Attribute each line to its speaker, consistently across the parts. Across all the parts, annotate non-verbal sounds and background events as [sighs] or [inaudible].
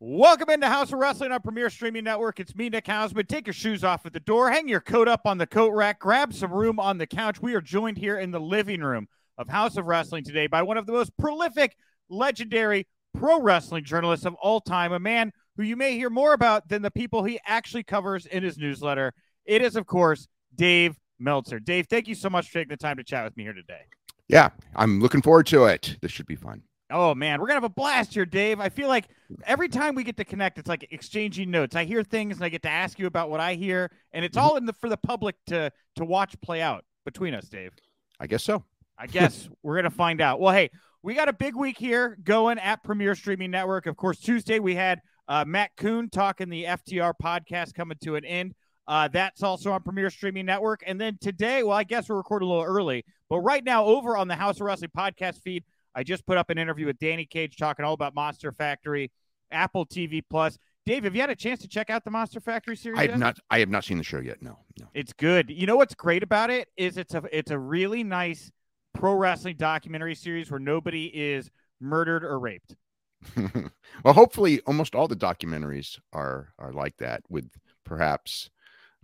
Speaker 1: Welcome into Haus of Wrestling on Premier Streaming Network. It's me, Nick Hausman. Take your shoes off at the door, hang your coat up on the coat rack, grab some room on the couch. We are joined here in the living room of Haus of Wrestling today by one of the most prolific, legendary pro wrestling journalists of all time, a man who you may hear more about than the people he actually covers in his newsletter. It is, of course, Dave Meltzer. Dave, thank you so much for taking the time to chat with me here today.
Speaker 2: Yeah, I'm looking forward to it. This should be fun.
Speaker 1: Oh man, we're gonna have a blast here, Dave. I feel like every time we get to connect, it's like exchanging notes. I hear things and I get to ask you about what I hear, and it's all in the for the public to to watch play out between us, Dave.
Speaker 2: I guess so.
Speaker 1: I guess [laughs] we're gonna find out. Well, hey, we got a big week here going at Premier Streaming Network. Of course, Tuesday we had uh, Matt Koon talking the FTR podcast coming to an end. Uh, that's also on Premier Streaming Network. And then today, well, I guess we're recording a little early, but right now over on the Haus of Wrestling podcast feed, I just put up an interview with Danny Cage talking all about Monster Factory, Apple TV Plus. Dave, have you had a chance to check out the Monster Factory series?
Speaker 2: I have
Speaker 1: yet?
Speaker 2: not. I have not seen the show yet. No, no.
Speaker 1: It's good. You know what's great about it is it's a it's a really nice pro wrestling documentary series where nobody is murdered or raped. [laughs]
Speaker 2: well, hopefully, almost all the documentaries are are like that, with perhaps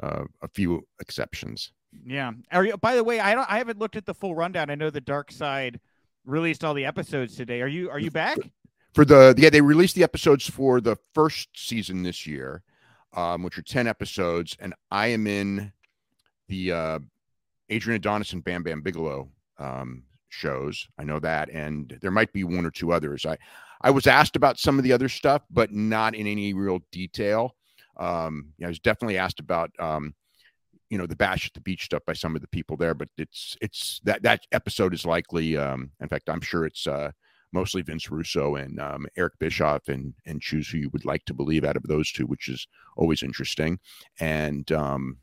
Speaker 2: uh, a few exceptions.
Speaker 1: Yeah. Are you? By the way, I don't. I haven't looked at the full rundown. I know the Dark Side released all the episodes today. Are you? Are you back?
Speaker 2: For the yeah, they released the episodes for the first season this year, um, which are ten episodes, and I am in the uh, Adrian Adonis and Bam Bam Bigelow um, shows. I know that, and there might be one or two others. I I was asked about some of the other stuff, but not in any real detail. Um, yeah, I was definitely asked about um, you know the bash at the beach stuff by some of the people there, but it's it's that that episode is likely. Um, in fact, I'm sure it's uh, mostly Vince Russo and um, Eric Bischoff, and and choose who you would like to believe out of those two, which is always interesting. And um,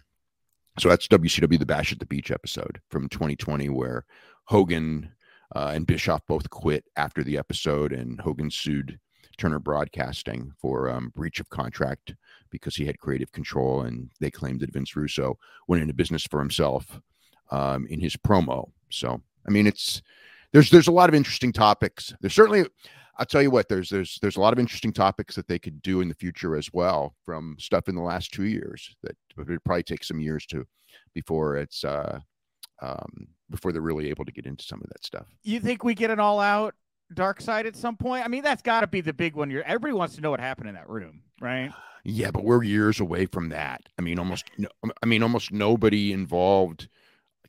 Speaker 2: so that's WCW the Bash at the Beach episode from 2020, where Hogan uh, and Bischoff both quit after the episode, and Hogan sued Turner Broadcasting for um, breach of contract because he had creative control, and they claimed that Vince Russo went into business for himself um, in his promo. So, I mean, it's there's there's a lot of interesting topics. There's certainly, I'll tell you what, there's there's there's a lot of interesting topics that they could do in the future as well from stuff in the last two years that would probably take some years to before it's uh um before they're really able to get into some of that stuff.
Speaker 1: You think we get an all out dark side at some point? I mean, that's got to be the big one. You're, everybody wants to know what happened in that room, right?
Speaker 2: Yeah, but we're years away from that. I mean, almost. No, I mean, almost nobody involved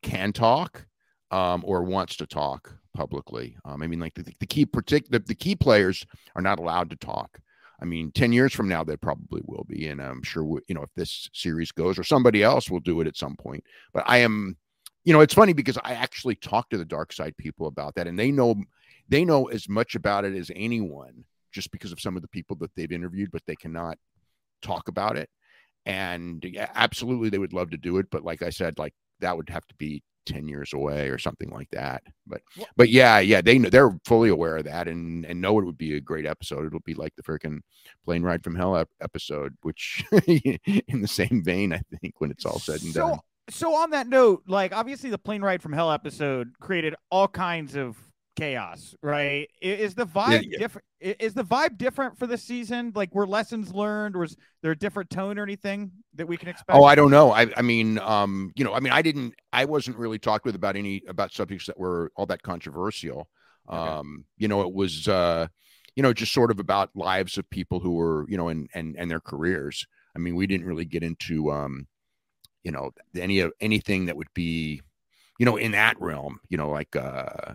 Speaker 2: can talk um, or wants to talk publicly. Um, I mean, like the, the key partic- the, the key players are not allowed to talk. I mean, ten years from now, they probably will be, and I'm sure we, you know if this series goes or somebody else will do it at some point. But I am, you know, it's funny because I actually talked to the dark side people about that, and they know they know as much about it as anyone just because of some of the people that they've interviewed, but they cannot talk about it. And yeah, absolutely, they would love to do it, but like I said, like that would have to be 10 years away or something like that. But but yeah yeah they know they're fully aware of that and and know it would be a great episode. It'll be like the freaking plane ride from hell ep- episode which [laughs] in the same vein i think when it's all said and
Speaker 1: so,
Speaker 2: done.
Speaker 1: So on that note, like obviously the plane ride from hell episode created all kinds of chaos, right? Is the vibe
Speaker 2: yeah.
Speaker 1: different? i- Is the vibe different for this season? Like, were lessons learned, Was there a different tone or anything that we can expect?
Speaker 2: Oh, I don't know. I, I mean, um, you know, I mean, I didn't, I wasn't really talked with about any about subjects that were all that controversial.
Speaker 1: Okay.
Speaker 2: Um, you know, it was, uh, you know, just sort of about lives of people who were, you know, and and and their careers. I mean, we didn't really get into, um, you know, any of anything that would be, you know, in that realm. You know, like, uh,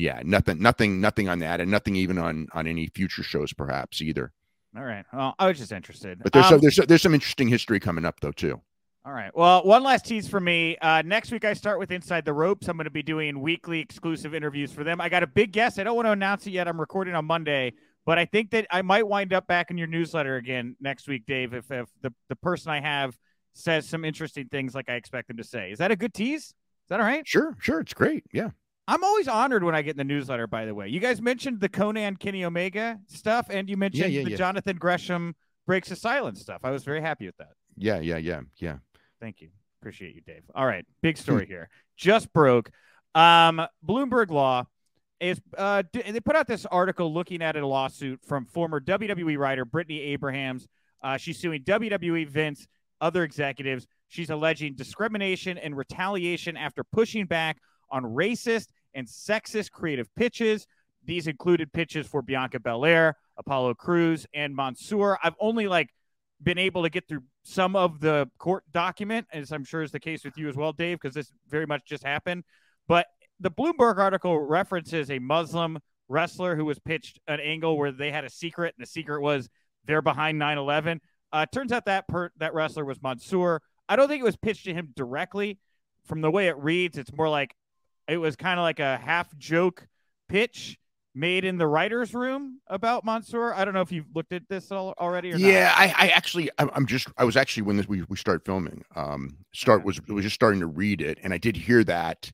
Speaker 2: yeah, nothing, nothing, nothing on that, and nothing even on on any future shows, perhaps either.
Speaker 1: All right. Well, I was just interested.
Speaker 2: But there's
Speaker 1: Um,
Speaker 2: some, there's there's some interesting history coming up though too.
Speaker 1: All right. Well, one last tease for me. Uh, next week, I start with Inside the Ropes. I'm going to be doing weekly exclusive interviews for them. I got a big guest. I don't want to announce it yet. I'm recording on Monday, But I think that I might wind up back in your newsletter again next week, Dave, if, if the, the person I have says some interesting things like I expect them to say. Is that a good tease? Is that all right?
Speaker 2: Sure, sure. It's great. Yeah.
Speaker 1: I'm always honored when I get in the newsletter, by the way. You guys mentioned the Konnan Kenny Omega stuff, and you mentioned
Speaker 2: Yeah, yeah,
Speaker 1: the
Speaker 2: yeah.
Speaker 1: Jonathan Gresham breaks the silence stuff. I was very happy with that.
Speaker 2: Yeah, yeah, yeah, yeah.
Speaker 1: Thank you. Appreciate you, Dave. All right, big story here. Just broke. Um, Bloomberg Law is uh, d- they put out this article looking at a lawsuit from former WWE writer Britney Abrahams. Uh, she's suing WWE, Vince, other executives. She's alleging discrimination and retaliation after pushing back on racist and sexist creative pitches. These included pitches for Bianca Belair, Apollo Crews, and Mansoor. I've only like been able to get through some of the court document, as I'm sure is the case with you as well, Dave, because this very much just happened. But the Bloomberg article references a Muslim wrestler who was pitched an angle where they had a secret, and the secret was they're behind 9/11. Uh, turns out that per- that wrestler was Mansoor. I don't think it was pitched to him directly. From the way it reads, it's more like it was kind of like a half joke pitch made in the writers' room about Mansoor. I don't know if you've looked at this all, already or not.
Speaker 2: Yeah, I, I actually, I'm, I'm just, I was actually when this, we we started filming, um, start
Speaker 1: Okay.
Speaker 2: was was just starting to read it, and I did hear that,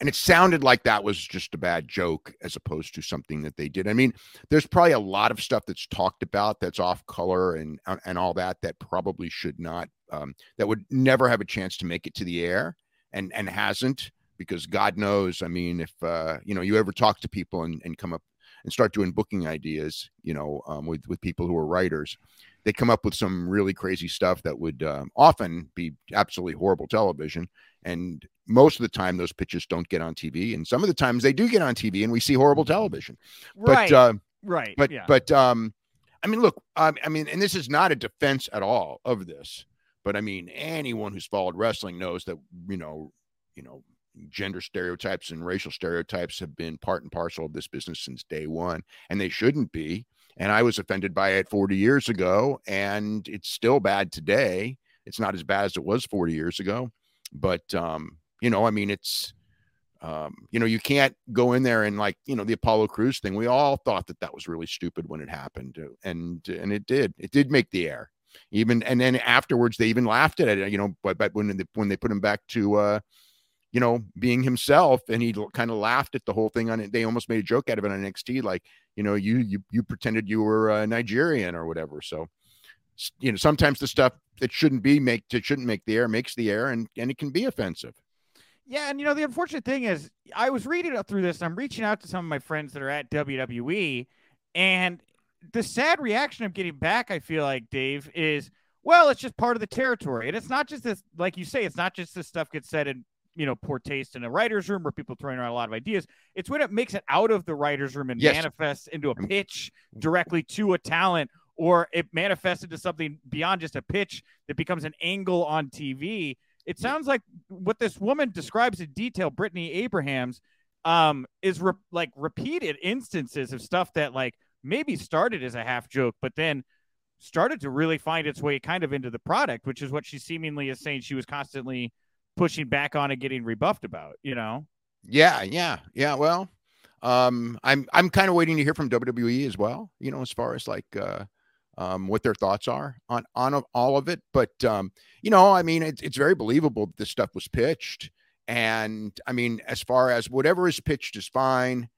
Speaker 2: and it sounded like that was just a bad joke as opposed to something that they did. I mean, there's probably a lot of stuff that's talked about that's off color and uh, and all that that probably should not, um, that would never have a chance to make it to the air, and and hasn't because God knows, I mean, if uh, you know, you ever talk to people and, and come up and start doing booking ideas, you know, um, with with people who are writers, they come up with some really crazy stuff that would um, often be absolutely horrible television. And most of the time, those pitches don't get on TV, and some of the times they do get on TV, and we see horrible television.
Speaker 1: right,
Speaker 2: But uh,
Speaker 1: right,
Speaker 2: but
Speaker 1: yeah.
Speaker 2: but um, I mean, look, um, I mean, and this is not a defense at all of this, but I mean, anyone who's followed wrestling knows that you know, you know, gender stereotypes and racial stereotypes have been part and parcel of this business since day one, and they shouldn't be. And I was offended by it 40 years ago, and it's still bad today. It's not as bad as it was 40 years ago, but um, you know, I mean, it's um, you know, you can't go in there and like, you know, the Apollo Crews thing. We all thought that that was really stupid when it happened, uh, and and it did. It did make the air. Even and then afterwards, they even laughed at it. You know, but but when they, when they put him back to, uh, you know, being himself, and he kind of laughed at the whole thing on it. They almost made a joke out of it on NXT, like, you know, you you you pretended you were uh, Nigerian or whatever. So, you know, sometimes the stuff that shouldn't be make that shouldn't make the air makes the air, and and it can be offensive.
Speaker 1: Yeah, and you know the unfortunate thing is, I was reading through this. I'm reaching out to some of my friends that are at WWE, and the sad reaction I'm getting back, I feel like Dave is, well, it's just part of the territory, and it's not just this. Like you say, it's not just this stuff gets said in you know poor taste in a writer's room where people throwing around a lot of ideas. It's when it makes it out of the writer's room and
Speaker 2: Yes.
Speaker 1: manifests into a
Speaker 2: Mm.
Speaker 1: pitch directly to a talent, or it manifests into something beyond just a pitch that becomes an angle on TV. It sounds like what this woman describes in detail, Britney Abrahams, um, is re- like repeated instances of stuff that like maybe started as a half joke, but then started to really find its way kind of into the product, which is what she seemingly is saying she was constantly pushing back on and getting rebuffed about. You know?
Speaker 2: Yeah, yeah, yeah. Well, um, I'm I'm kind of waiting to hear from WWE as well. You know, as far as like uh, um, what their thoughts are on on all of it. But um, you know, I mean, it's it's very believable that this stuff was pitched. And I mean, as far as whatever is pitched is fine.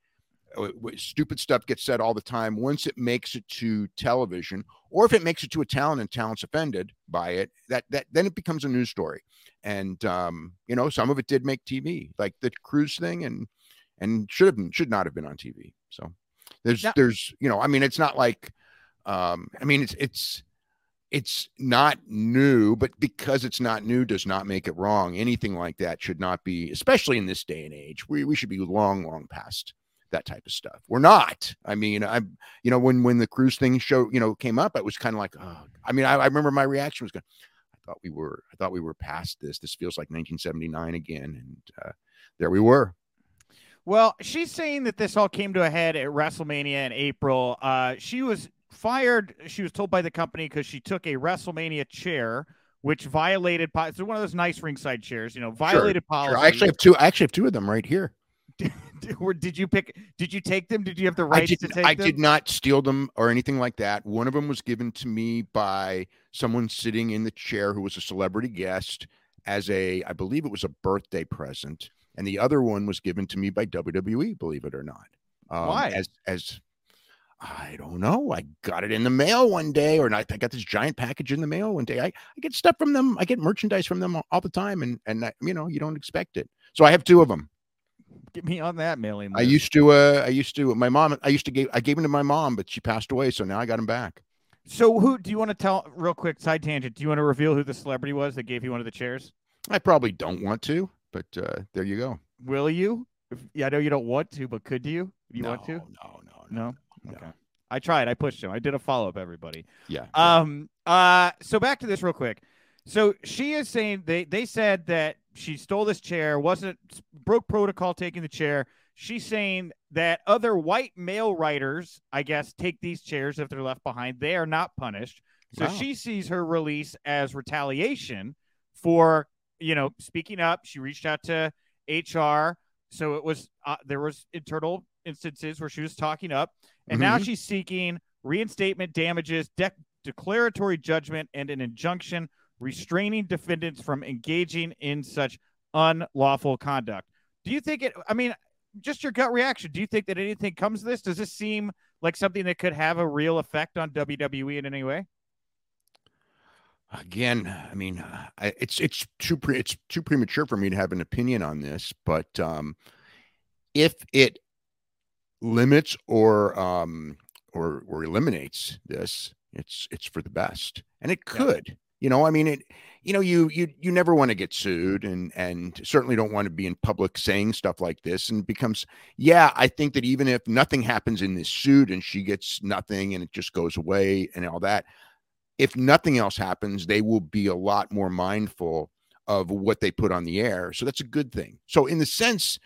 Speaker 2: Uh, Stupid stuff gets said all the time. Once it makes it to television, or if it makes it to a talent and talent's offended by it, that that then it becomes a news story. And um, you know, some of it did make TV, like the Crews thing, and and should have been should not have been on TV. So there's
Speaker 1: Now-
Speaker 2: there's you know I mean it's not like um I mean it's it's it's not new, but because it's not new does not make it wrong. Anything like that should not be, especially in this day and age. We we should be long long past that type of stuff. We're not. I mean, I'm you know when when the Crews thing show you know came up, it was kind of like oh, I mean I, I remember my reaction was going. I thought we were I thought we were past this. This feels like 1979 again, and uh, there we were.
Speaker 1: Well, she's saying that this all came to a head at WrestleMania in April. Uh, she was fired. She was told by the company because she took a WrestleMania chair, which violated. po- It's one of those nice ringside chairs, you know, violated policy.
Speaker 2: Sure. I actually have two. I actually have two of them right here. [laughs] [laughs]
Speaker 1: Or did you pick? Did you take them? Did you have the rights
Speaker 2: did,
Speaker 1: to take
Speaker 2: I
Speaker 1: them?
Speaker 2: I did not steal them or anything like that. One of them was given to me by someone sitting in the chair who was a celebrity guest as a, I believe it was a birthday present, and the other one was given to me by WWE. Believe it or not. Um,
Speaker 1: Why?
Speaker 2: As as I don't know. I got it in the mail one day, or not, I got this giant package in the mail one day. I, I get stuff from them. I get merchandise from them all, all the time, and and I, you know you don't expect it. So I have two of them.
Speaker 1: Get me on that mailing
Speaker 2: I used to. Uh, I used to. My mom. I used to give. I gave them to my mom, but she passed away, so now I got them back.
Speaker 1: So who do you want to tell? Real quick side tangent. Do you want to reveal who the celebrity was that gave you one of the chairs?
Speaker 2: I probably don't want to, but uh, there you go.
Speaker 1: Will you? If, yeah, I know you don't want to, but could you? If you
Speaker 2: no,
Speaker 1: want to?
Speaker 2: No, no, no.
Speaker 1: No.
Speaker 2: no.
Speaker 1: Okay. I tried. I pushed him. I did a follow up. Everybody.
Speaker 2: Yeah.
Speaker 1: Um. Uh. So back to this real quick. So she is saying they they said that she stole this chair, wasn't broke protocol taking the chair. She's saying that other white male writers, I guess, take these chairs if they're left behind. They are not punished. So
Speaker 2: Wow.
Speaker 1: she sees her release as retaliation for you know speaking up. She reached out to HR. So it was uh, there was internal instances where she was talking up, and now
Speaker 2: Mhm.
Speaker 1: she's seeking reinstatement damages, dec declaratory judgment, and an injunction restraining defendants from engaging in such unlawful conduct. Do you think it? I mean, just your gut reaction. Do you think that anything comes this? Does this seem like something that could have a real effect on WWE in any way?
Speaker 2: Again, I mean, I, it's it's too pre, it's too premature for me to have an opinion on this, but um, if it limits or um or or eliminates this, it's it's for the best, and it
Speaker 1: Yeah.
Speaker 2: You know, I mean, it. You know, you you you never want to get sued, and and certainly don't want to be in public saying stuff like this, and becomes. Yeah, I think that even if nothing happens in this suit and she gets nothing and it just goes away and all that, if nothing else happens, they will be a lot more mindful of what they put on the air. So that's a good thing. So in the sense,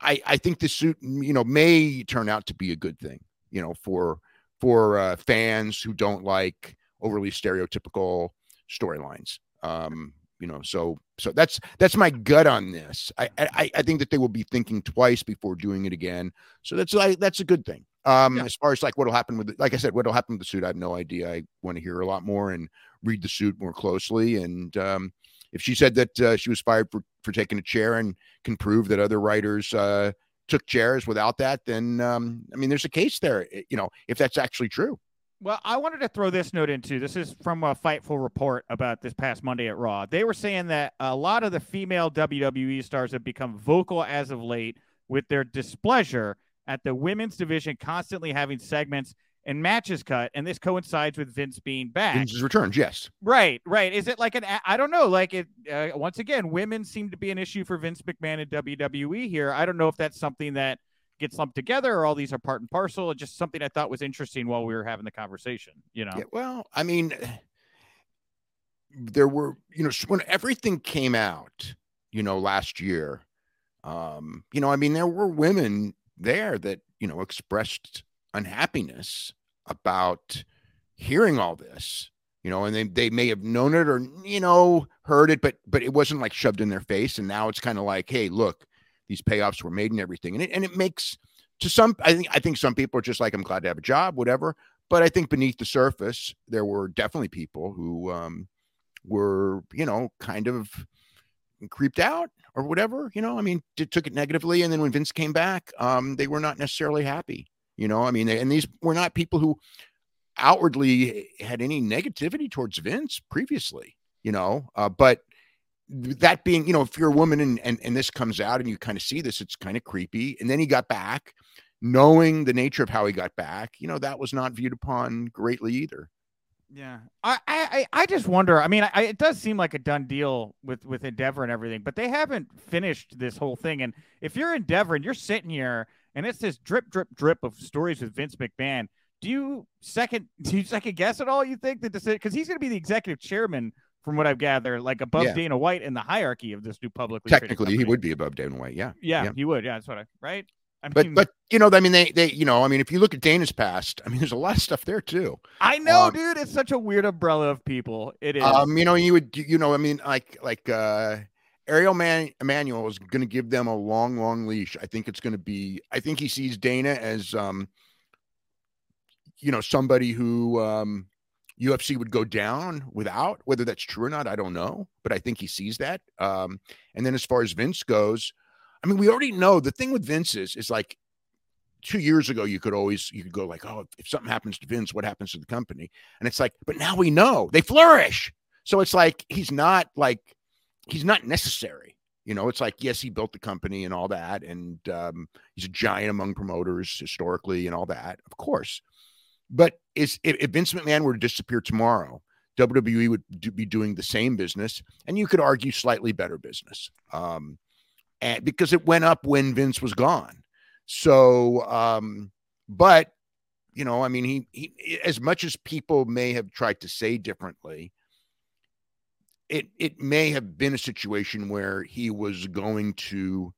Speaker 2: I I think the suit you know may turn out to be a good thing. You know for for uh, fans who don't like overly stereotypical storylines. Um, you know, so so that's that's my gut on this. I I, I think that they will be thinking twice before doing it again. So that's like that's a good thing. Um,
Speaker 1: Yeah.
Speaker 2: as far as like what'll happen with, the, like I said, what'll happen with the suit, I have no idea. I want to hear a lot more and read the suit more closely. And um, if she said that uh, she was fired for for taking a chair and can prove that other writers uh, took chairs without that, then um, I mean, there's a case there. eh, You know, if that's actually true.
Speaker 1: Well, I wanted to throw this note into. This is from a Fightful report about this past Monday at Raw. They were saying that a lot of the female WWE stars have become vocal as of late with their displeasure at the women's division constantly having segments and matches cut, and this coincides with Vince being back.
Speaker 2: Vince's returns, yes.
Speaker 1: Right, right. Is it like an? I don't know. Like it. Uh, once again, women seem to be an issue for Vince McMahon and WWE here. I don't know if that's something that gets lumped together or all these are part and parcel. It's just something I thought was interesting while we were having the conversation. You know.
Speaker 2: Yeah, well, I mean, there were, you know, when everything came out, you know, last year, um, you know, I mean, there were women there that, you know, expressed unhappiness about hearing all this, you know, and they, they may have known it or, you know, heard it, but, but it wasn't like shoved in their face. And now it's kind of like, Hey, look, these payoffs were made and everything. And it, and it makes to some, I think, I think some people are just like, I'm glad to have a job, whatever. But I think beneath the surface, there were definitely people who, um, were, you know, kind of creeped out or whatever, you know, I mean, t- took it negatively. And then when Vince came back, um, they were not necessarily happy, you know, I mean, they, and these were not people who outwardly had any negativity towards Vince previously, you know, uh, but that being, you know, if you're a woman and, and, and this comes out and you kind of see this, it's kind of creepy. And then he got back knowing the nature of how he got back, you know, that was not viewed upon greatly either.
Speaker 1: Yeah, I, I, I just wonder. I mean, I, it does seem like a done deal with with Endeavor and everything, but they haven't finished this whole thing. And if you're Endeavor and you're sitting here and it's this drip, drip, drip of stories with Vince McMahon, do you second [laughs] do you second guess at all? You think that this because he's going to be the executive chairman, from what I've gathered, like above
Speaker 2: Yeah.
Speaker 1: Dana White in the hierarchy of this new publicly
Speaker 2: Technically, he would be above Dana White. Yeah.
Speaker 1: Yeah,
Speaker 2: yeah.
Speaker 1: he would. Yeah, that's what I right. I
Speaker 2: But
Speaker 1: mean,
Speaker 2: but you know, I mean, they they you know, I mean, if you look at Dana's past, I mean, there's a lot of stuff there too.
Speaker 1: I know,
Speaker 2: um,
Speaker 1: dude. It's such a weird umbrella of people. It is.
Speaker 2: Um, you know, you would you know, I mean, like like uh Ariel Man- Emanuel is going to give them a long, long leash. I think it's going to be. I think he sees Dana as, um, you know, somebody who um, UFC would go down without. Whether that's true or not, I don't know. But I think he sees that. Um, and then as far as Vince goes, I mean, we already know the thing with Vince is is like two years ago you could always you could go like, oh, if something happens to Vince, what happens to the company? And it's like, but now we know they flourish. So it's like he's not like he's not necessary. You know, it's like yes, he built the company and all that, and um, he's a giant among promoters historically and all that, of course. But is if, if Vince McMahon were to disappear tomorrow, WWE would do, be doing the same business, and you could argue slightly better business, um, and because it went up when Vince was gone. So, um, but you know, I mean, he, he as much as people may have tried to say differently, it it may have been a situation where he was going to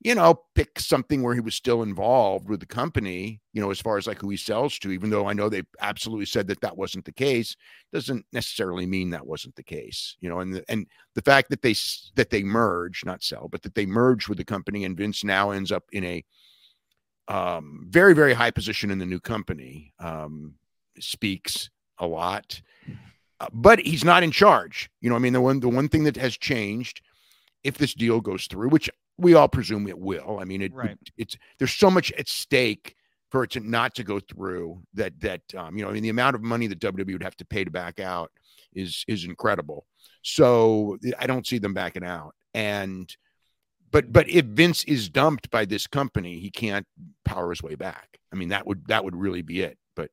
Speaker 2: you know pick something where he was still involved with the company you know as far as like who he sells to even though i know they absolutely said that that wasn't the case doesn't necessarily mean that wasn't the case you know and the, and the fact that they that they merge not sell but that they merge with the company and vince now ends up in a um, very very high position in the new company um, speaks a lot uh, but he's not in charge. You know, I mean, the one the one thing that has changed, if this deal goes through, which we all presume it will. I mean, it,
Speaker 1: right.
Speaker 2: it it's there's so much at stake for it to not to go through that that um, you know, I mean, the amount of money that WWE would have to pay to back out is is incredible. So I don't see them backing out. And but but if Vince is dumped by this company, he can't power his way back. I mean, that would that would really be it. But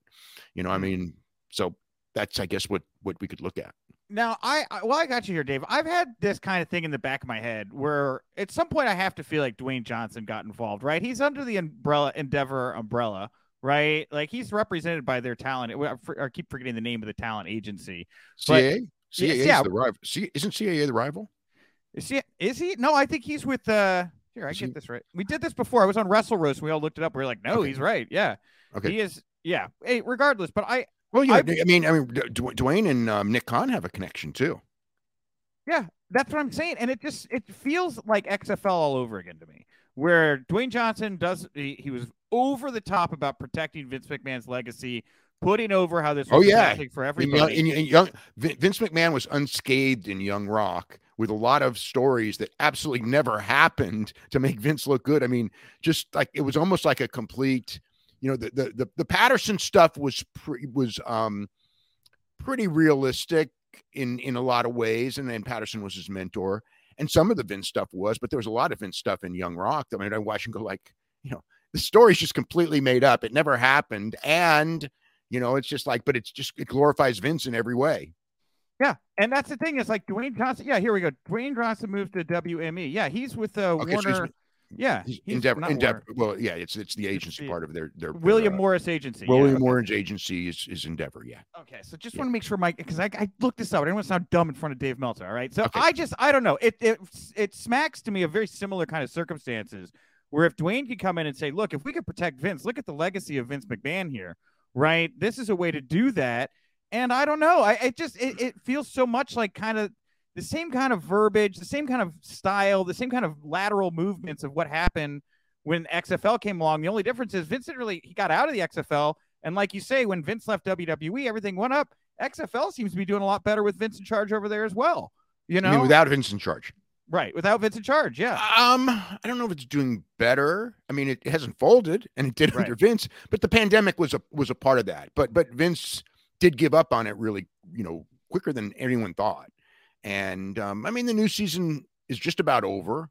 Speaker 2: you know, I mean, so that's I guess what what we could look at.
Speaker 1: Now, I, I well, I got you here, Dave. I've had this kind of thing in the back of my head where at some point I have to feel like Dwayne Johnson got involved, right? He's under the umbrella Endeavor umbrella, right? Like he's represented by their talent. I keep forgetting the name of the talent agency.
Speaker 2: CAA. CAA yeah, is the rival. C, isn't CAA the rival?
Speaker 1: Is he? Is he? No, I think he's with. uh Here, I is get he? this right. We did this before. I was on Wrestle Roast. We all looked it up. We are like, no, okay. he's right. Yeah. Okay. He is. Yeah. Hey, regardless, but I
Speaker 2: well, yeah, I, I mean, I mean, Dwayne and um, Nick Khan have a connection too.
Speaker 1: Yeah, that's what I'm saying, and it just it feels like XFL all over again to me, where Dwayne Johnson does he, he was over the top about protecting Vince McMahon's legacy, putting over how this.
Speaker 2: oh yeah,
Speaker 1: for everybody.
Speaker 2: In, in, in young, Vince McMahon was unscathed in Young Rock with a lot of stories that absolutely never happened to make Vince look good. I mean, just like it was almost like a complete you know the the the, the Patterson stuff was pre, was um pretty realistic in in a lot of ways, and then Patterson was his mentor, and some of the Vince stuff was, but there was a lot of Vince stuff in Young Rock. I mean, I watch and go like, you know, the story's just completely made up. It never happened, and you know, it's just like, but it's just it glorifies Vince in every way.
Speaker 1: Yeah, and that's the thing. Is like Dwayne Johnson. Yeah, here we go. Dwayne Johnson moved to WME. Yeah, he's with uh, okay, Warner. So yeah,
Speaker 2: Endeavor. Well, yeah, it's it's the agency part of their their
Speaker 1: William uh, Morris agency.
Speaker 2: William yeah. Morris agency is, is Endeavor. Yeah.
Speaker 1: Okay, so just yeah. want to make sure, Mike, because I, I looked this up. I didn't want to sound dumb in front of Dave Meltzer. All right, so okay. I just I don't know. It it it smacks to me of very similar kind of circumstances where if Dwayne could come in and say, look, if we could protect Vince, look at the legacy of Vince McMahon here, right? This is a way to do that. And I don't know. I it just it, it feels so much like kind of the same kind of verbiage, the same kind of style, the same kind of lateral movements of what happened when XFL came along. The only difference is Vince really he got out of the XFL, and like you say, when Vince left WWE, everything went up. XFL seems to be doing a lot better with Vince in charge over there as well. You know,
Speaker 2: without Vince in charge.
Speaker 1: Right, without Vince in charge, yeah.
Speaker 2: Um, I don't know if it's doing better. I mean, it hasn't folded, and it did right. under Vince, but the pandemic was a was a part of that. But but Vince did give up on it really, you know, quicker than anyone thought. And um, I mean, the new season is just about over.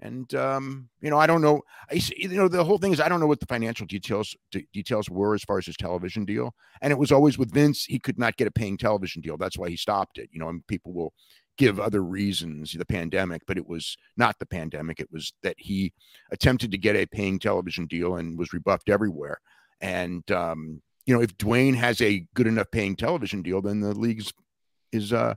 Speaker 2: And um, you know, I don't know. I you know the whole thing is I don't know what the financial details d- details were as far as his television deal. And it was always with Vince, he could not get a paying television deal. That's why he stopped it. You know, and people will give other reasons, the pandemic, but it was not the pandemic. It was that he attempted to get a paying television deal and was rebuffed everywhere. And um, you know, if Dwayne has a good enough paying television deal, then the league's is uh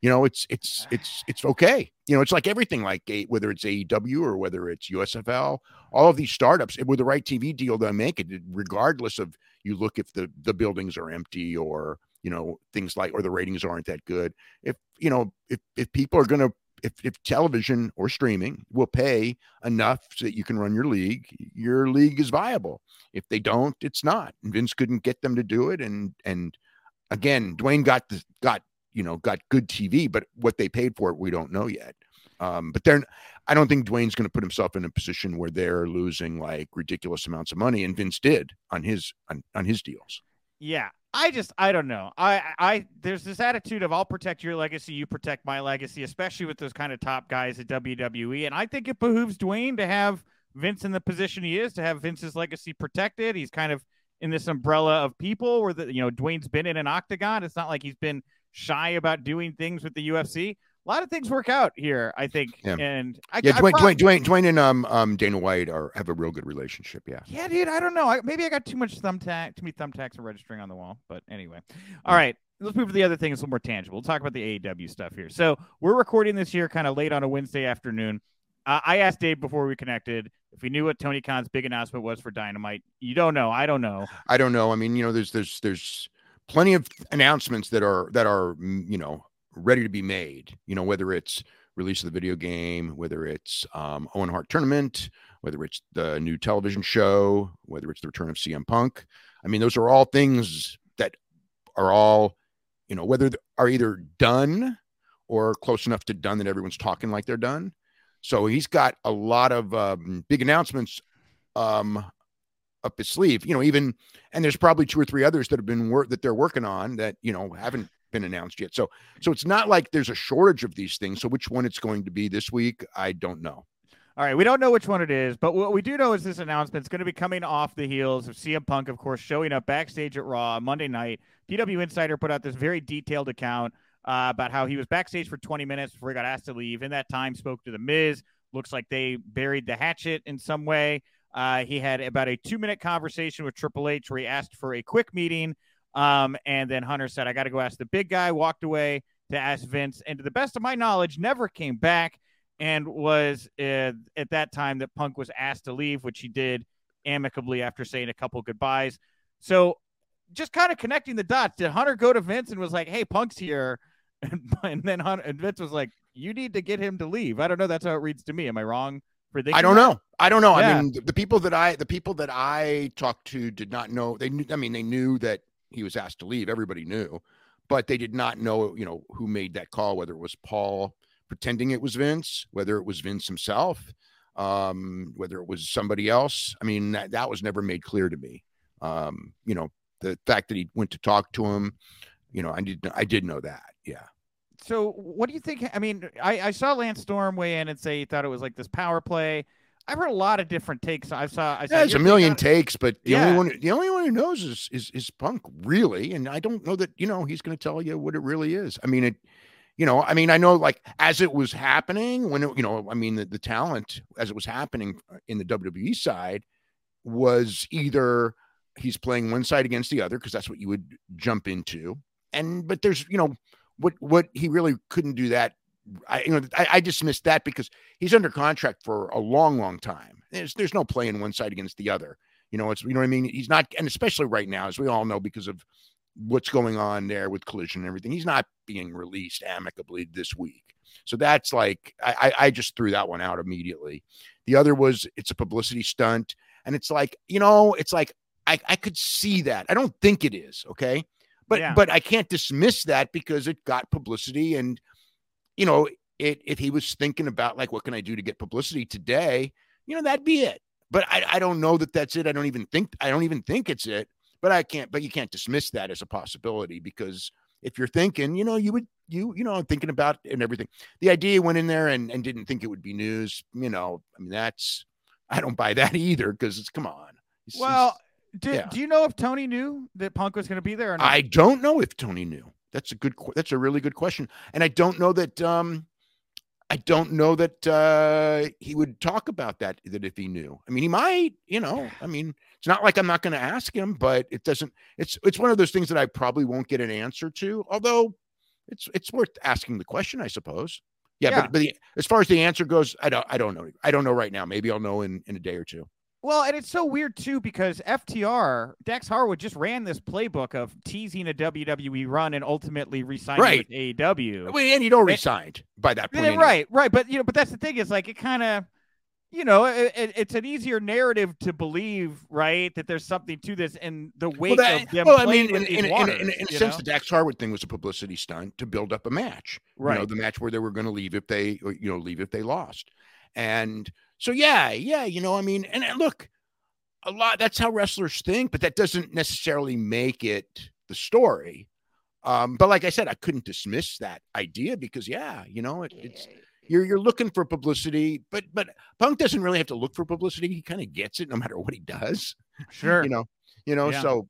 Speaker 2: you know, it's it's ah. it's it's okay. You know, it's like everything, like whether it's AEW or whether it's USFL, all of these startups eh, with the right TV deal, they make it, regardless of you look if the the buildings are empty or you know things like or the ratings aren't that good. If you know if if people are going to if, if television or streaming will pay enough so that you can run your league, your league is viable. If they don't, it's not. And Vince couldn't get them to do it. And and again, Dwayne got the got you know got good TV, but what they paid for it, we don't know yet. Um, but they're I don't think Dwayne's going to put himself in a position where they're losing like ridiculous amounts of money, and Vince did on his on, on his deals.
Speaker 1: Yeah, I just I don't know. I I there's this attitude of I'll protect your legacy, you protect my legacy, especially with those kind of top guys at WWE. And I think it behooves Dwayne to have Vince in the position he is, to have Vince's legacy protected. He's kind of in this umbrella of people where the you know Dwayne's been in an octagon. It's not like he's been shy about doing things with the UFC a lot of things work out here, I think. Yeah. And I,
Speaker 2: yeah, Dwayne, Dwayne, Dwayne, Dwayne, and um, um, Dana White are have a real good relationship. Yeah.
Speaker 1: Yeah, dude. I don't know. I, maybe I got too much thumbtack, too many thumbtacks and registering on the wall. But anyway, all right. Let's move to the other thing. It's a little more tangible. We'll talk about the AEW stuff here. So we're recording this year kind of late on a Wednesday afternoon. Uh, I asked Dave before we connected if he knew what Tony Khan's big announcement was for Dynamite. You don't know. I don't know.
Speaker 2: I don't know. I mean, you know, there's there's there's plenty of announcements that are that are you know ready to be made. You know, whether it's release of the video game, whether it's um, Owen Hart tournament, whether it's the new television show, whether it's the return of CM Punk. I mean, those are all things that are all, you know, whether are either done or close enough to done that everyone's talking like they're done. So he's got a lot of um, big announcements um, up his sleeve. You know, even and there's probably two or three others that have been work that they're working on that you know haven't been announced yet. So so it's not like there's a shortage of these things. So which one it's going to be this week, I don't know.
Speaker 1: All right, we don't know which one it is, but what we do know is this announcement is going to be coming off the heels of CM Punk, of course, showing up backstage at Raw Monday night. PW Insider put out this very detailed account uh, about how he was backstage for 20 minutes before he got asked to leave. In that time, spoke to the Miz. Looks like they buried the hatchet in some way. Uh, he had about a two-minute conversation with Triple H where he asked for a quick meeting um, and then Hunter said, I got to go ask the big guy, walked away to ask Vince, and to the best of my knowledge, never came back and was uh, at that time that Punk was asked to leave, which he did amicably after saying a couple goodbyes. So just kind of connecting the dots. Did Hunter go to Vince and was like, hey, Punk's here? [laughs] And, and then Hunter, and Vince was like, you need to get him to leave. I don't know. That's how it reads to me. Am I wrong?
Speaker 2: I don't know. I don't know. Yeah. I mean, the, the people that I the people that I talked to did not know. They knew. I mean, they knew that he was asked to leave. Everybody knew, but they did not know, you know, who made that call, whether it was Paul pretending it was Vince, whether it was Vince himself, um, whether it was somebody else. I mean, that, that was never made clear to me. Um, you know, the fact that he went to talk to him, you know, I did, I did know that. Yeah.
Speaker 1: So what do you think? I mean, I, I saw Lance Storm weigh in and say he thought it was like this power play. I've heard a lot of different takes. I saw. I saw
Speaker 2: yeah, there's a million takes, but the yeah. only one, the only one who knows is, is is Punk really, and I don't know that you know he's going to tell you what it really is. I mean, it, you know, I mean, I know like as it was happening when it, you know, I mean, the, the talent as it was happening in the WWE side was either he's playing one side against the other because that's what you would jump into, and but there's you know what what he really couldn't do that I you know I, I dismissed that because he's under contract for a long, long time. There's there's no playing one side against the other. You know, it's you know what I mean. He's not, and especially right now, as we all know, because of what's going on there with collision and everything, he's not being released amicably this week. So that's like I I just threw that one out immediately. The other was it's a publicity stunt, and it's like you know it's like I I could see that. I don't think it is okay, but yeah. but I can't dismiss that because it got publicity and you know, it, if he was thinking about like, what can I do to get publicity today? You know, that'd be it. But I, I don't know that that's it. I don't even think I don't even think it's it. But I can't. But you can't dismiss that as a possibility because if you're thinking, you know, you would you you know thinking about and everything. The idea went in there and and didn't think it would be news. You know, I mean that's I don't buy that [laughs] either because it's come on.
Speaker 1: It's, well, do, yeah. do you know if Tony knew that Punk was going to be there? Or not?
Speaker 2: I don't know if Tony knew. That's a good. That's a really good question, and I don't know that. Um, I don't know that uh, he would talk about that. That if he knew, I mean, he might. You know, I mean, it's not like I'm not going to ask him, but it doesn't. It's it's one of those things that I probably won't get an answer to. Although, it's it's worth asking the question, I suppose. Yeah, yeah. but but the, as far as the answer goes, I don't I don't know. I don't know right now. Maybe I'll know in in a day or two.
Speaker 1: Well, and it's so weird too because FTR Dax Harwood just ran this playbook of teasing a WWE run and ultimately resigning
Speaker 2: Right.
Speaker 1: with AEW.
Speaker 2: Well, and already
Speaker 1: It-
Speaker 2: signed by that point. Anyway.
Speaker 1: right, right. But you know, but that's the thing is like it kind of, you know, it, it- it's an easier narrative to believe, right? That there's something to this and the
Speaker 2: Well,
Speaker 1: wake
Speaker 2: that-
Speaker 1: of them
Speaker 2: well, I mean, in, in, in,
Speaker 1: waters,
Speaker 2: in, in a sense,
Speaker 1: know?
Speaker 2: the Dax Harwood thing was a publicity stunt to build up a match. You know,
Speaker 1: right?
Speaker 2: the match where they were going to leave if they, you know, leave if they lost. And so, yeah, yeah, you know, I mean, and, and look, a lot. That's how wrestlers think, but that doesn't necessarily make it the story. Um, but like I said, I couldn't dismiss that idea because, yeah, you know, it, it's you're you're looking for publicity, but but Punk doesn't really have to look for publicity. He kind of gets it no matter what he does
Speaker 1: sure. [laughs]
Speaker 2: you know you know
Speaker 1: Yeah.
Speaker 2: so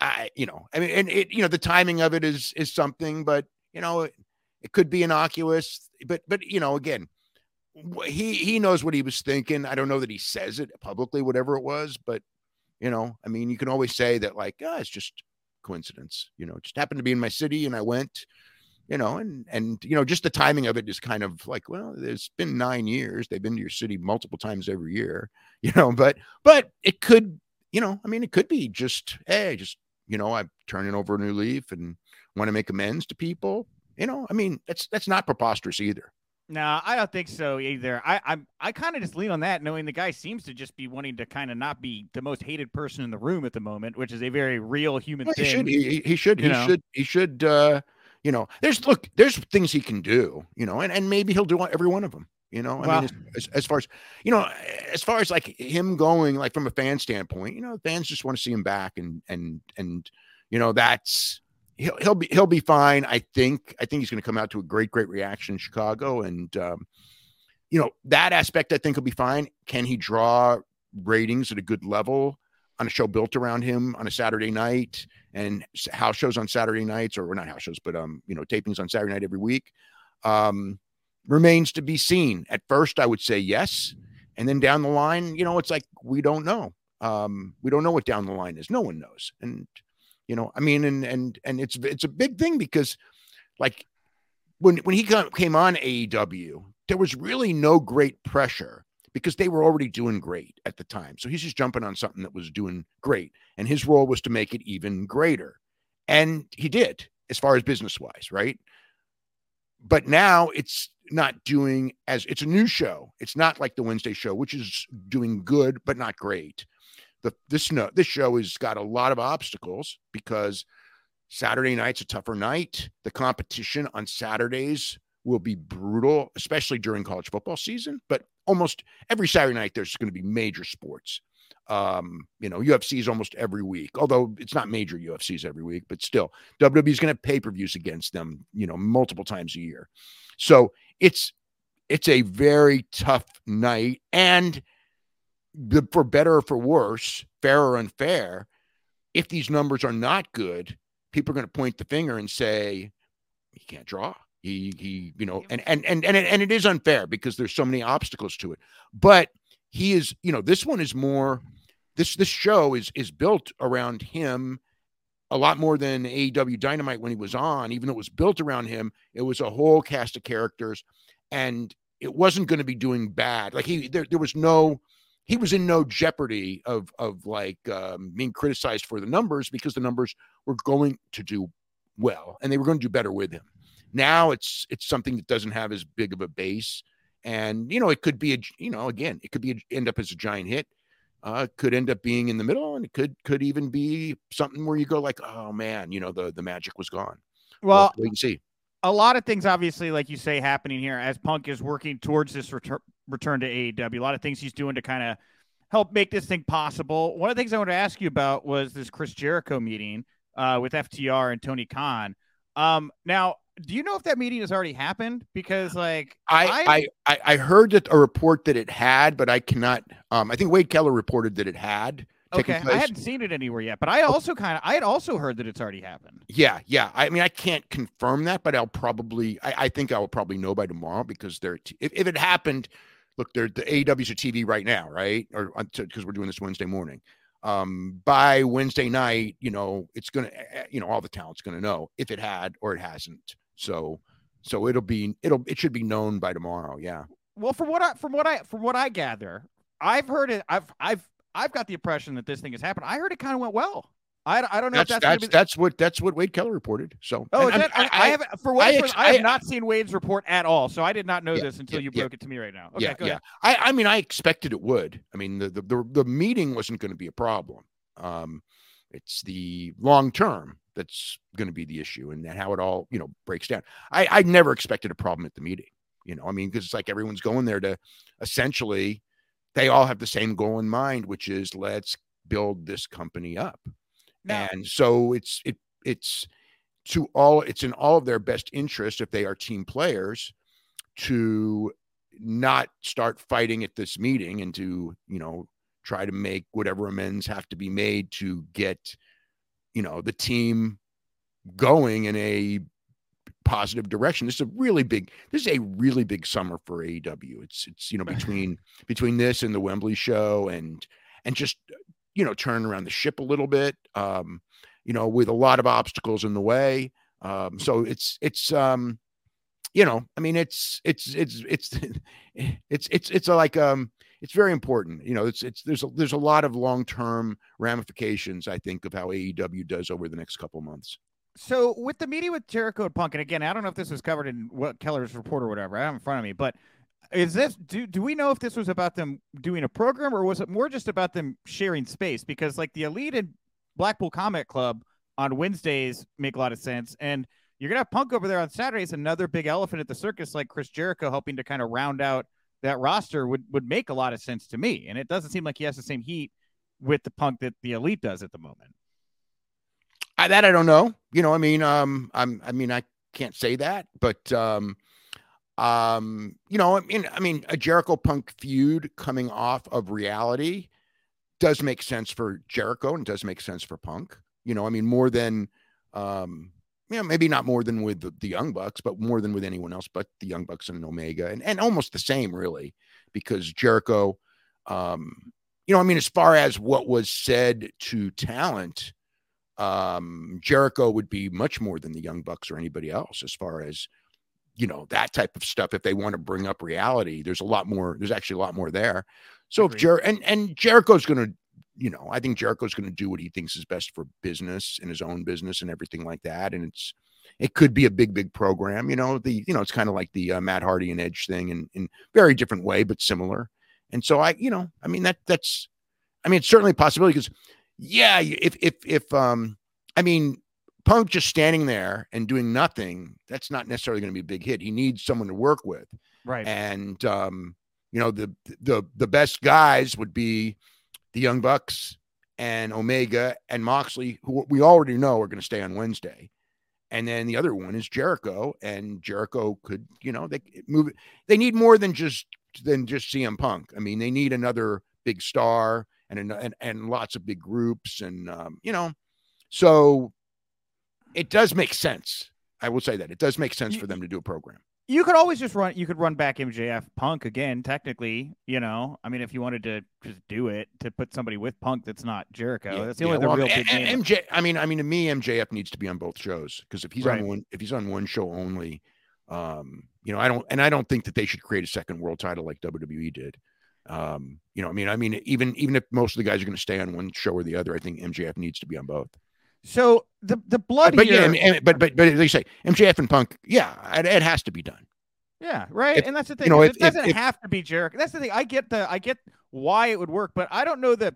Speaker 2: i you know i mean and it you know the timing of it is is something but you know it, it could be innocuous but but you know again wh- he he knows what he was thinking. I don't know that he says it publicly whatever it was but you know i mean you can always say that like oh, it's just coincidence you know it just happened to be in my city and i went you know and and you know just the timing of it is kind of like well it's been nine years. They've been to your city multiple times every year [laughs] you know but but it could you know i mean it could be just hey just you know i'm turning over a new leaf and want to make amends to people you know i mean that's that's not preposterous either
Speaker 1: No, I don't think so either. I I'm I kind of just lean on that, knowing the guy seems to just be wanting to kind of not be the most hated person in the room at the moment, which is a very real human
Speaker 2: Well, he
Speaker 1: thing.
Speaker 2: should he, he- he should
Speaker 1: you
Speaker 2: he
Speaker 1: know?
Speaker 2: should he should uh you know there's look there's things he can do you know and, and maybe he'll do every one of them you know i
Speaker 1: Well-
Speaker 2: mean as, as, as far as you know as far as like him going like from a fan standpoint you know fans just want to see him back and and and you know that's he'll he'll be he'll be fine i think i think he's going to come out to a great great reaction in chicago and um you know that aspect i think will be fine can he draw ratings at a good level on a show built around him on a saturday night and house shows on Saturday nights, or not house shows, but um, you know, tapings on Saturday night every week, um, remains to be seen. At first, I would say yes, and then down the line, you know, it's like we don't know. Um, we don't know what down the line is. No one knows, and you know, I mean, and and and it's it's a big thing because, like, when when he came on AEW, there was really no great pressure because they were already doing great at the time. So he's just jumping on something that was doing great and his role was to make it even greater. And he did as far as business wise right? But now it's not doing as it's a new show. It's not like the wednesday show which is doing good but not great the this no this show has got a lot of obstacles because saturday night's a tougher night the competition on saturdays will be brutal especially during college football season but almost every saturday night there's going to be major sports um, you know, UFC's almost every week, although it's not major UFC's every week, but still, WWE's going to have pay per views against them, you know, multiple times a year. So it's it's a very tough night, and for better or for worse, fair or unfair, if these numbers are not good, people are going to point the finger and say he can't draw. He he, you know, and and and and it, and it is unfair because there's so many obstacles to it, but he is you know this one is more this this show is is built around him a lot more than AEW Dynamite when he was on. Even though it was built around him it was a whole cast of characters and it wasn't going to be doing bad. Like he there, there was no he was in no jeopardy of of like um, being criticized for the numbers because the numbers were going to do well and they were going to do better with him. Now it's it's something that doesn't have as big of a base and you know it could be a you know again it could be a, end up as a giant hit uh could end up being in the middle and it could could even be something where you go like oh man you know the the magic was gone.
Speaker 1: Well,
Speaker 2: we can see.
Speaker 1: a lot of things, obviously, like you say, happening here as Punk is working towards this retur- return to AEW. A lot of things he's doing to kind of help make this thing possible. One of the things I wanted to ask you about was this Chris Jericho meeting uh, with FTR and Tony Khan. Um, now, do you know if that meeting has already happened? Because, like,
Speaker 2: I, I I I heard that a report that it had, but I cannot. Um, I think Wade Keller reported that it had.
Speaker 1: okay, I hadn't seen it anywhere yet, but I also kind of, I had also heard that it's already happened.
Speaker 2: Yeah, yeah. I mean, I can't confirm that, but I'll probably. I, I think I will probably know by tomorrow because they're. T- if, if it happened, look, they're the AEW's a TV right now, right? Or because we're doing this Wednesday morning. Um, by Wednesday night, you know, it's gonna, you know, all the talent's gonna know if it had or it hasn't. So, so it'll be, it'll, it should be known by tomorrow. Yeah.
Speaker 1: Well, from what I from what I from what I gather, I've heard it. I've I've I've got the impression that this thing has happened. I heard it kind of went well. I, I don't know
Speaker 2: That's
Speaker 1: if that's
Speaker 2: that's, that's what that's what Wade Keller reported. So
Speaker 1: Oh, that, I,
Speaker 2: I-
Speaker 1: I, haven't for what
Speaker 2: I
Speaker 1: I, have not seen Wade's report at all, so I did not know
Speaker 2: Yeah,
Speaker 1: this until
Speaker 2: yeah,
Speaker 1: you
Speaker 2: yeah.
Speaker 1: broke it to me right now. Okay,
Speaker 2: yeah,
Speaker 1: go
Speaker 2: yeah.
Speaker 1: ahead.
Speaker 2: I, I mean, I expected it would. I mean, the the the, the meeting wasn't going to be a problem. Um, it's the long term that's going to be the issue, and how it all you know breaks down. I I never expected a problem at the meeting. You know, I mean, because it's like everyone's going there to essentially, they all have the same goal in mind, which is let's build this company up. And so it's it it's to all it's in all of their best interest if they are team players to not start fighting at this meeting and to you know try to make whatever amends have to be made to get you know the team going in a positive direction. This is a really big this is a really big summer for AEW it's it's you know [laughs] between between this and the Wembley show and and just you know turn around the ship a little bit um you know with a lot of obstacles in the way um so it's it's um you know i mean it's it's it's it's [laughs] it's it's it's like um it's very important you know it's it's there's a, there's a lot of long-term ramifications i think of how aew does over the next couple months
Speaker 1: So with the meeting with Jericho and Punk, and again, I don't know if this was covered in what Keller's report or whatever. I have in front of me, but is this do do we know if this was about them doing a program or was it more just about them sharing space? Because like the Elite and Blackpool Combat Club on Wednesdays make a lot of sense, and you're gonna have Punk over there on Saturdays. Another big elephant at the circus, like Chris Jericho, helping to kind of round out that roster would would make a lot of sense to me. And it doesn't seem like he has the same heat with the Punk that the Elite does at the moment.
Speaker 2: I, that I don't know. You know, I mean, um, I'm, I mean, I can't say that, but, um, um, you know, I mean, I mean, a Jericho Punk feud coming off of reality does make sense for Jericho and does make sense for Punk. You know, I mean, more than, um, you know, maybe not more than with the, the Young Bucks, but more than with anyone else but the Young Bucks and Omega, and and almost the same really, because Jericho, um, you know, I mean, as far as what was said to talent, um, Jericho would be much more than the Young Bucks or anybody else as far as you know that type of stuff. If they want to bring up reality, there's a lot more. There's actually a lot more there. So if Jer and and Jericho's going to, you know, I think Jericho's going to do what he thinks is best for business and his own business and everything like that. And it's it could be a big big program. You know, the you know it's kind of like the uh, Matt Hardy and Edge thing in in very different way but similar. And so I, you know, I mean that that's, I mean it's certainly a possibility because yeah, if if if um, I mean Punk just standing there and doing nothing, that's not necessarily going to be a big hit. He needs someone to work with
Speaker 1: Right.
Speaker 2: and um, you know the the the best guys would be the Young Bucks and Omega and Moxley, who we already know are going to stay on Wednesday, and then the other one is Jericho, and Jericho could you know they move. They need more than just than just CM Punk. I mean, they need another big star and an, and and lots of big groups, and um, you know, so it does make sense. I will say that it does make sense
Speaker 1: You-
Speaker 2: for them to do a program.
Speaker 1: you could always just run you could run back MJF Punk again technically you know I mean if you wanted to just do it to put somebody with Punk that's not Jericho
Speaker 2: Yeah,
Speaker 1: that's the
Speaker 2: yeah,
Speaker 1: only
Speaker 2: well,
Speaker 1: real big name
Speaker 2: MJ. I mean, I mean, to me, MJF needs to be on both shows because if he's
Speaker 1: Right.
Speaker 2: on one, if he's on one show only, um, you know, I don't, and I don't think that they should create a second world title like WWE did. Um, you know, I mean, I mean, even even if most of the guys are going to stay on one show or the other, I think MJF needs to be on both.
Speaker 1: So the the blood
Speaker 2: But
Speaker 1: here,
Speaker 2: yeah, I mean, but but but they say MJF and Punk, yeah, it, it has to be done.
Speaker 1: yeah right?
Speaker 2: If-
Speaker 1: and that's the thing
Speaker 2: you know, if-
Speaker 1: it doesn't
Speaker 2: if- if-
Speaker 1: have to be Jericho. That's the thing I get the I get why it would work but I don't know that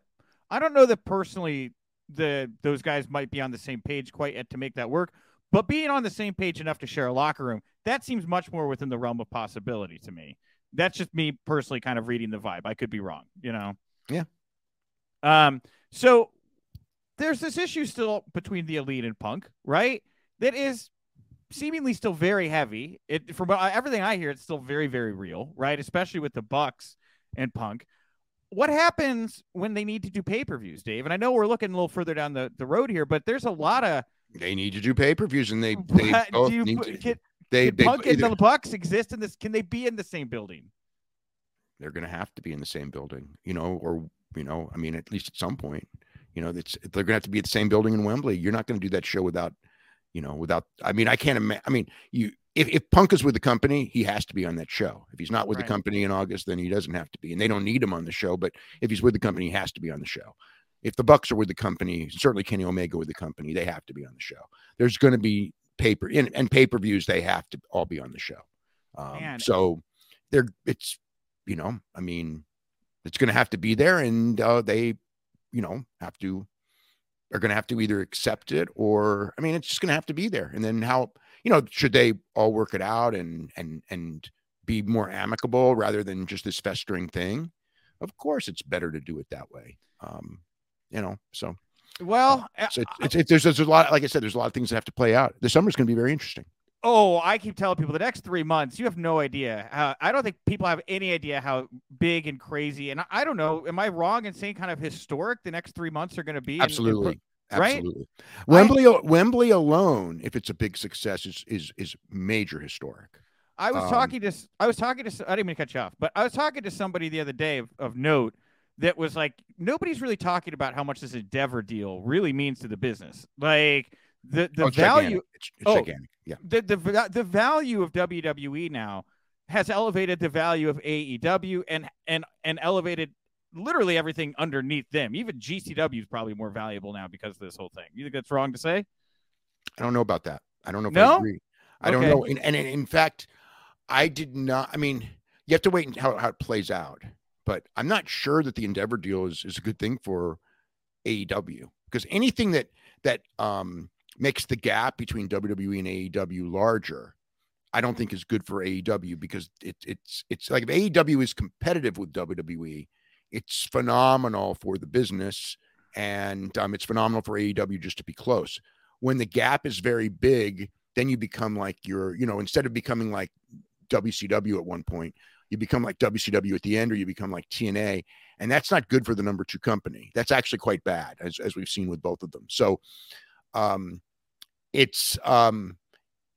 Speaker 1: I don't know that personally the those guys might be on the same page quite yet to make that work but being on the same page enough to share a locker room that seems much more within the realm of possibility to me. That's just me personally kind of reading the vibe. I could be wrong you know?
Speaker 2: Yeah.
Speaker 1: um so there's this issue still between the elite and punk right? That is seemingly still very heavy. It from everything i hear it's still very very real right? Especially with the bucks and punk. What happens when they need to do pay-per-views dave? And i know we're looking a little further down the, the road here but there's a lot of
Speaker 2: They need to do pay per views, and they they both
Speaker 1: do you
Speaker 2: need to,
Speaker 1: can,
Speaker 2: they
Speaker 1: can
Speaker 2: they
Speaker 1: punk and the bucks exist in this? Can they be in the same building?
Speaker 2: They're going to have to be in the same building, you know, or you know, I mean, at least at some point, you know, it's they're going to have to be at the same building in Wembley. You're not going to do that show without, you know, without. I mean, I can't imagine. I mean, you if, if Punk is with the company, he has to be on that show. If he's not with
Speaker 1: Right.
Speaker 2: the company in August, then he doesn't have to be. And they don't need him on the show. But if he's with the company, he has to be on the show. If the Bucks are with the company, certainly Kenny Omega with the company, they have to be on the show. There's going to be paper and, and pay per views. They have to all be on the show. Um, so they're it's you know I mean it's going to have to be there, and uh, they you know have to are going to have to either accept it or I mean it's just going to have to be there. And then how you know should they all work it out and and and be more amicable rather than just this festering thing? Of course, it's better to do it that way. Um, you know, so
Speaker 1: Well, uh,
Speaker 2: so it's, it's, it's there's, there's a lot like I said, there's a lot of things that have to play out. The summer's going to be very interesting.
Speaker 1: Oh, I keep telling people the next three months, you have no idea. How, I don't think people have any idea how big and crazy. And I, I don't know. Am I wrong in saying kind of historic the next three months are going to be? in- in pro-
Speaker 2: Absolutely.
Speaker 1: right?
Speaker 2: Absolutely. Wembley Wembley alone, if it's a big success, is is is major historic.
Speaker 1: I was
Speaker 2: Um,
Speaker 1: talking to I was talking to I didn't mean to cut you off, but I was talking to somebody the other day of, of note that was like nobody's really talking about how much this Endeavor deal really means to the business. Like the the
Speaker 2: Oh,
Speaker 1: value
Speaker 2: gigantic. It's, it's
Speaker 1: Oh.
Speaker 2: gigantic. Yeah.
Speaker 1: the the the value of WWE now has elevated the value of AEW and and and elevated literally everything underneath them. Even GCW is probably more valuable now because of this whole thing. You think that's wrong to say?
Speaker 2: I don't know about that. I don't know if
Speaker 1: No?
Speaker 2: I agree. I don't know. And, and in fact, I did not. I mean, you have to wait and how, how it plays out. But I'm not sure that the Endeavor deal is, is a good thing for AEW because anything that that um, makes the gap between WWE and AEW larger, I don't think is good for AEW because it, it's it's like if AEW is competitive with WWE, it's phenomenal for the business and um, it's phenomenal for AEW just to be close. When the gap is very big, then you become like you're, you know, instead of becoming like WCW at one point, you become like WCW at the end, or you become like TNA, and that's not good for the number two company. That's actually quite bad, as as we've seen with both of them. So, um, it's um,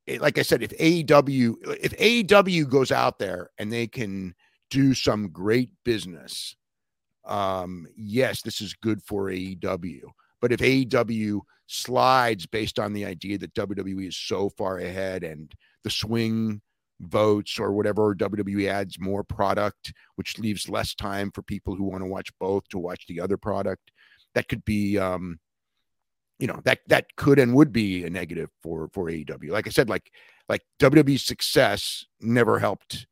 Speaker 2: it, like I said, if AEW if AEW goes out there and they can do some great business, um, yes, this is good for AEW. But if AEW slides based on the idea that WWE is so far ahead and the swing votes or whatever, WWE adds more product, which leaves less time for people who want to watch both to watch the other product, that could be um, you know, that that could and would be a negative for for AEW. Like I said, like like WWE's success never helped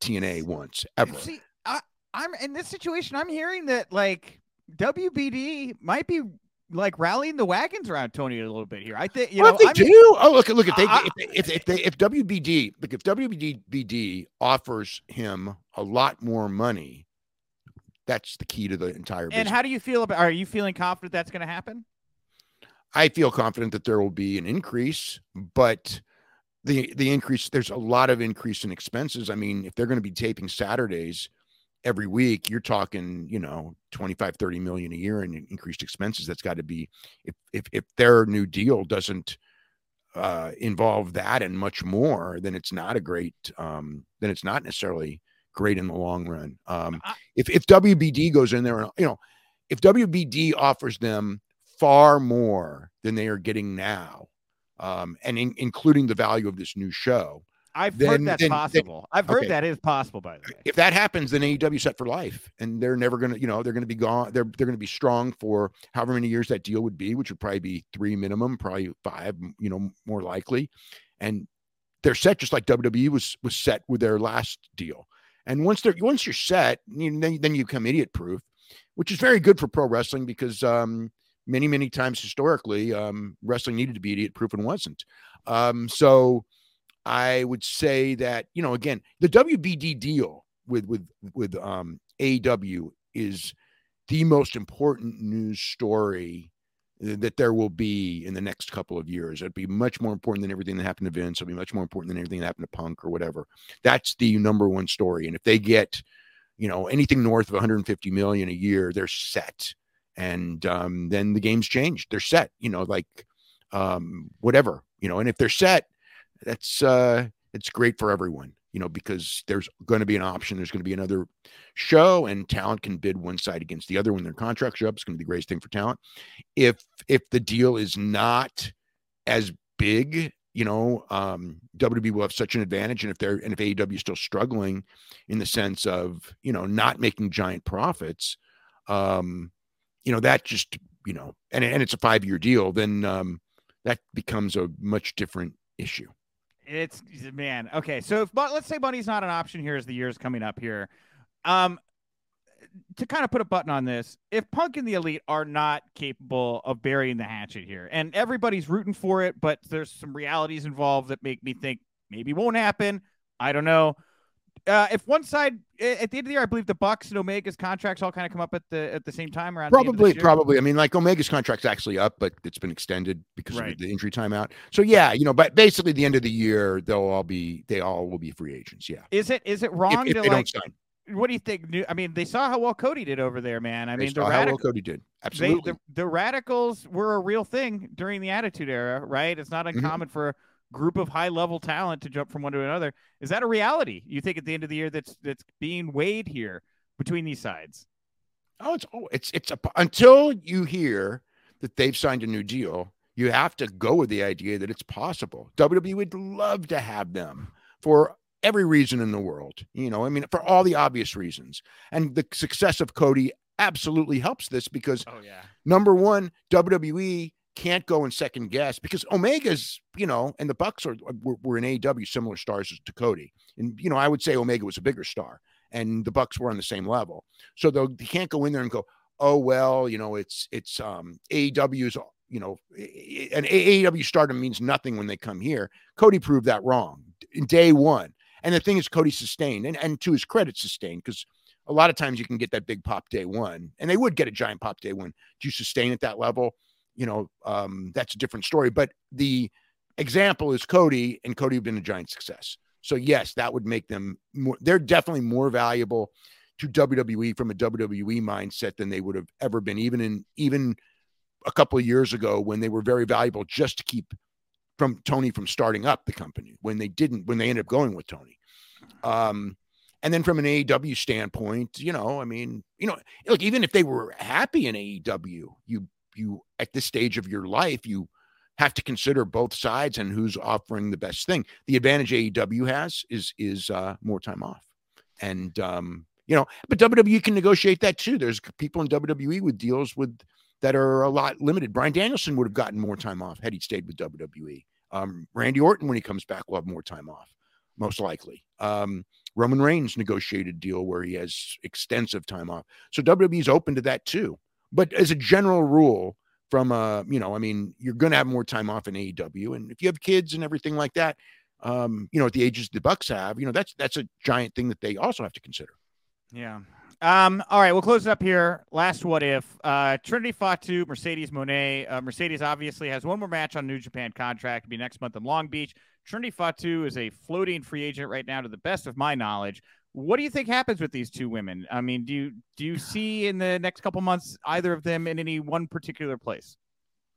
Speaker 2: TNA once ever.
Speaker 1: See, I, I'm in this situation. I'm hearing that like WBD might be like rallying the wagons around Tony a little bit here. I think you
Speaker 2: well,
Speaker 1: know.
Speaker 2: if they
Speaker 1: I mean,
Speaker 2: do. Oh, look, look. If they,
Speaker 1: I-
Speaker 2: if, they, if, if they, if WBD, look, if WBD offers him a lot more money, that's the key to the entire
Speaker 1: and how do you feel about? Are you feeling confident that's going to happen?
Speaker 2: I feel confident that there will be an increase, but the the increase there's a lot of increase in expenses. I mean, if they're going to be taping Saturdays every week, you're talking, you know, 25 30 million a year in increased expenses. That's got to be if if if their new deal doesn't uh involve that and much more, then it's not a great um then it's not necessarily great in the long run. Um if if WBD goes in there and you know, if WBD offers them far more than they are getting now, um, and in, including the value of this new show.
Speaker 1: I've
Speaker 2: Then-
Speaker 1: heard that's
Speaker 2: then- then-
Speaker 1: possible. I've heard
Speaker 2: okay.
Speaker 1: that is possible. By the way,
Speaker 2: If that happens, then AEW set for life, and they're never going to, you know, they're going to be gone. They're they're going to be strong for however many years that deal would be, which would probably be three minimum, probably five, you know, more likely, and they're set just like WWE was was set with their last deal. And once they're once you're set, you, then then you become idiot proof, which is very good for pro wrestling because um, many many times historically, um, wrestling needed to be idiot proof and wasn't. Um, so I would say that you know again the WBD deal with with with um, AEW is the most important news story that there will be in the next couple of years. It'd be much more important than everything that happened to Vince. It'll be much more important than everything that happened to Punk or whatever. That's the number one story. And if they get, you know, anything north of 150 million a year, they're set. And um, then the game's changed. They're set. You know, like um, whatever. You know, and if they're set, that's uh, it's great for everyone. You know, because there's going to be an option. There's going to be another show, and talent can bid one side against the other when their contracts are up. It's going to be the greatest thing for talent if if the deal is not as big you know, um, WWE will have such an advantage, and if they're and if AEW is still struggling in the sense of you know not making giant profits, um, you know that just you know, and and it's a five year deal, then um, that becomes a much different issue.
Speaker 1: It's man, okay. So if but let's say money's not an option here as the year's coming up here. Um, to kind of put a button on this, if Punk and the Elite are not capable of burying the hatchet here, and everybody's rooting for it, but there's some realities involved that make me think maybe won't happen. I don't know. Uh, if one side at the end of the year, I believe the Bucks and Omega's contracts all kind of come up at the at the same time around.
Speaker 2: Probably, probably. I mean, like Omega's contract's actually up, but it's been extended because right. of the injury timeout. So yeah, you know, but basically the end of the year, they'll all be they all will be free agents. Yeah.
Speaker 1: Is it is it wrong
Speaker 2: if, if
Speaker 1: to like, what do you think? I mean, they saw how well Cody did over there, man. I
Speaker 2: they
Speaker 1: mean,
Speaker 2: the radic- how well Cody did. Absolutely.
Speaker 1: They, the, the, radicals were a real thing during the Attitude Era, right? It's not mm-hmm. uncommon mm-hmm. for group of high level talent to jump from one to another. Is that a reality? You think at the end of the year that's that's being weighed here between these sides?
Speaker 2: Oh, it's oh, it's it's a, until you hear that they've signed a new deal. You have to go with the idea that it's possible. WWE would love to have them for every reason in the world. You know, I mean, for all the obvious reasons. And the success of Cody absolutely helps this because,
Speaker 1: oh, yeah.
Speaker 2: number one, WWE can't go and second guess because Omega's, you know, and the Bucks are were, were in AEW similar stars to Cody. And, you know, I would say Omega was a bigger star and the Bucks were on the same level. So they can't go in there and go, oh, well, you know, it's, it's, um, AEW's, you know, an AEW stardom means nothing when they come here. Cody proved that wrong in day one. And the thing is, Cody sustained, and, and to his credit, sustained because a lot of times you can get that big pop day one, and they would get a giant pop day one. Do you sustain at that level? You know, um, that's a different story. But the example is Cody, and Cody have been a giant success. So yes, that would make them more. They're definitely more valuable to WWE from a WWE mindset than they would have ever been, even in even a couple of years ago when they were very valuable just to keep from Tony from starting up the company when they didn't when they ended up going with Tony. Um, and then from an AEW standpoint, you know, I mean, you know, look, even if they were happy in AEW, you you at this stage of your life, you have to consider both sides and who's offering the best thing. The advantage AEW has is is uh, more time off, and um, you know, but WWE can negotiate that too. There's people in WWE with deals with that are a lot limited. Bryan Danielson would have gotten more time off had he stayed with WWE. Um, Randy Orton, when he comes back, will have more time off, most likely. Um, Roman Reigns negotiated deal where he has extensive time off. So WWE is open to that too. But as a general rule, from uh, you know, I mean, you're going to have more time off in AEW, and if you have kids and everything like that, um, you know, at the ages the Bucks have, you know, that's that's a giant thing that they also have to consider.
Speaker 1: Yeah, um, all right, we'll close it up here. Last what if uh, Trinity Fatu, Mercedes Mone. Uh, Mercedes obviously has one more match on New Japan contract to be next month in Long Beach. Trinity Fatu is a floating free agent right now, to the best of my knowledge. What do you think happens with these two women? I mean, do you do you [sighs] see in the next couple months either of them in any one particular place?